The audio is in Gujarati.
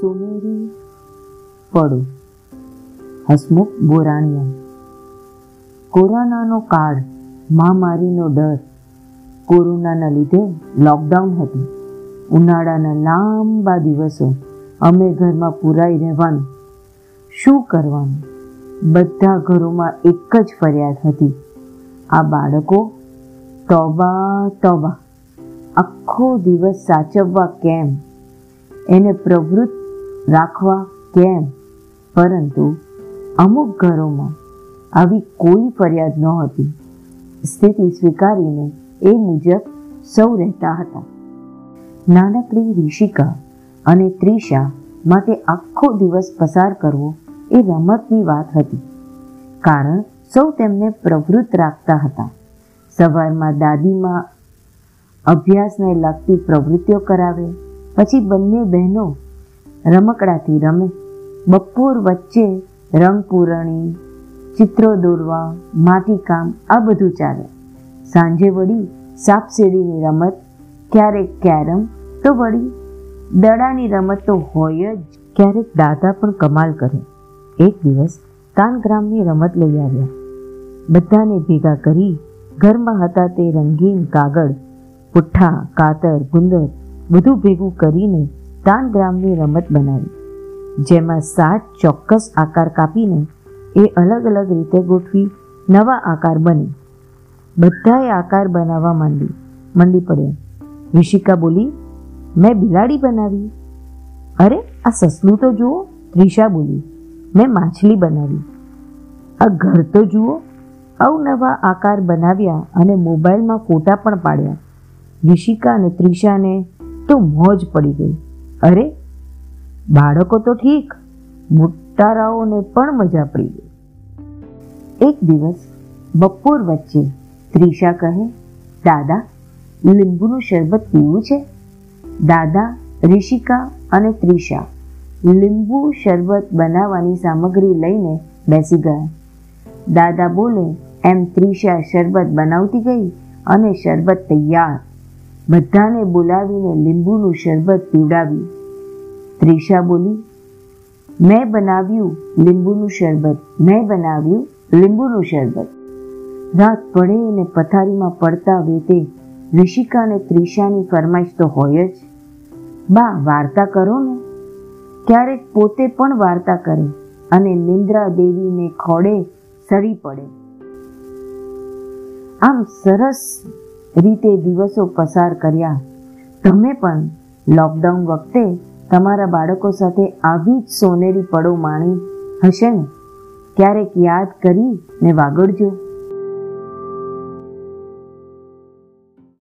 સોનેરી પડો. હસમુખ બોરાણીયા કોરોનાનો કાળ મહામારીનો ડર. કોરોનાના લીધે લોકડાઉન હતું. ઉનાળાના લાંબા દિવસો અમે ઘરમાં પુરાઈ રહેવાનું. શું કરવાનું? બધા ઘરોમાં એક જ ફરિયાદ હતી. આ બાળકો તોબા તોબા, આખો દિવસ સાચવવા કેમ? એને પ્રવૃત્ત રાખવા કેમ? પરંતુ અમુક ઘરોમાં આવી કોઈ ફરિયાદ નહોતી. સ્થિતિ સ્વીકારીને એ મુજબ સૌ રહેતા હતા. નાનકડી ઋષિકા અને ત્રિષા માટે આખો દિવસ પસાર કરવો એ રમતની વાત હતી, કારણ સૌ તેમને પ્રવૃત્ત રાખતા હતા. સવારમાં દાદીમાં અભ્યાસને લગતી પ્રવૃત્તિઓ કરાવે, પછી બંને બહેનો રમકડાથી રમે. બપોર વચ્ચે રંગ પૂરણી, ચિત્રો દોરવા, માટીકામ, આ બધું ચાલે. સાંજે વળી સાપસીડીની રમત, ક્યારેક કેરમ તો વળી દડાની રમત તો હોય જ, ક્યારેક દાદા પણ કમાલ કરે. એક દિવસ તાનગ્રામની રમત લઈ આવ્યા. બધાને ભેગા કરી ઘરમાં હતા તે રંગીન કાગળ, પુઠ્ઠા, કાતર, ગુંદર બધું ભેગું કરીને તાનગ્રામની રમત બનાવી, જેમાં સાત ચોક્કસ આકાર કાપીને એ અલગ અલગ રીતે ગોઠવી નવા આકાર બની. બધાએ આકાર બનાવવા માંડી, મંડી પડ્યા. ઋષિકા બોલી, મેં બિલાડી બનાવી. અરે, આ સસલું તો જુઓ, ત્રિષા બોલી, મેં માછલી બનાવી. આ ઘર તો જુઓ. અવનવા આકાર બનાવ્યા અને મોબાઈલમાં ફોટા પણ પાડ્યા. ઋષિકા અને ત્રિષાને તો મોજ પડી ગઈ. અરે, બાળકો તો ઠીક. મોટારાઓને પણ મજા પડી ગઈ. એક દિવસ બપોર વચ્ચે ત્રિષા કહે, દાદા, લીંબુનું શરબત પીવું છે? દાદા, ઋષિકા અને ત્રિષા લીંબુ શરબત બનાવવાની સામગ્રી લઈને બેસી ગયા. દાદા બોલે, એમ ત્રિષા શરબત બનાવતી ગઈ અને શરબત તૈયાર. બધાને બોલાવીને લીંબુનું શરબત પીવડાવ્યું. ત્રિષા બોલી, મેં બનાવ્યું લીંબુનું શરબત, મેં બનાવ્યું લીંબુનું શરબત. રાત પડે અને પથારીમાં પડતા વેતે ઋષિકા અને ત્રિષાની ફરમાઈશ તો હોય જ. બા, વાર્તા કરો ને. ક્યારેક પોતે પણ વાર્તા કરે અને નિંદ્રા દેવીને ખોડે સરી પડે. આમ સરસ રીતે દિવસો પસાર કર્યા. તમે પણ લોકડાઉન વખતે તમારા બાળકો સાથે આવી જ સોનેરી પળો માણી હશે ને? ક્યારેક યાદ કરી ને વાગડજો.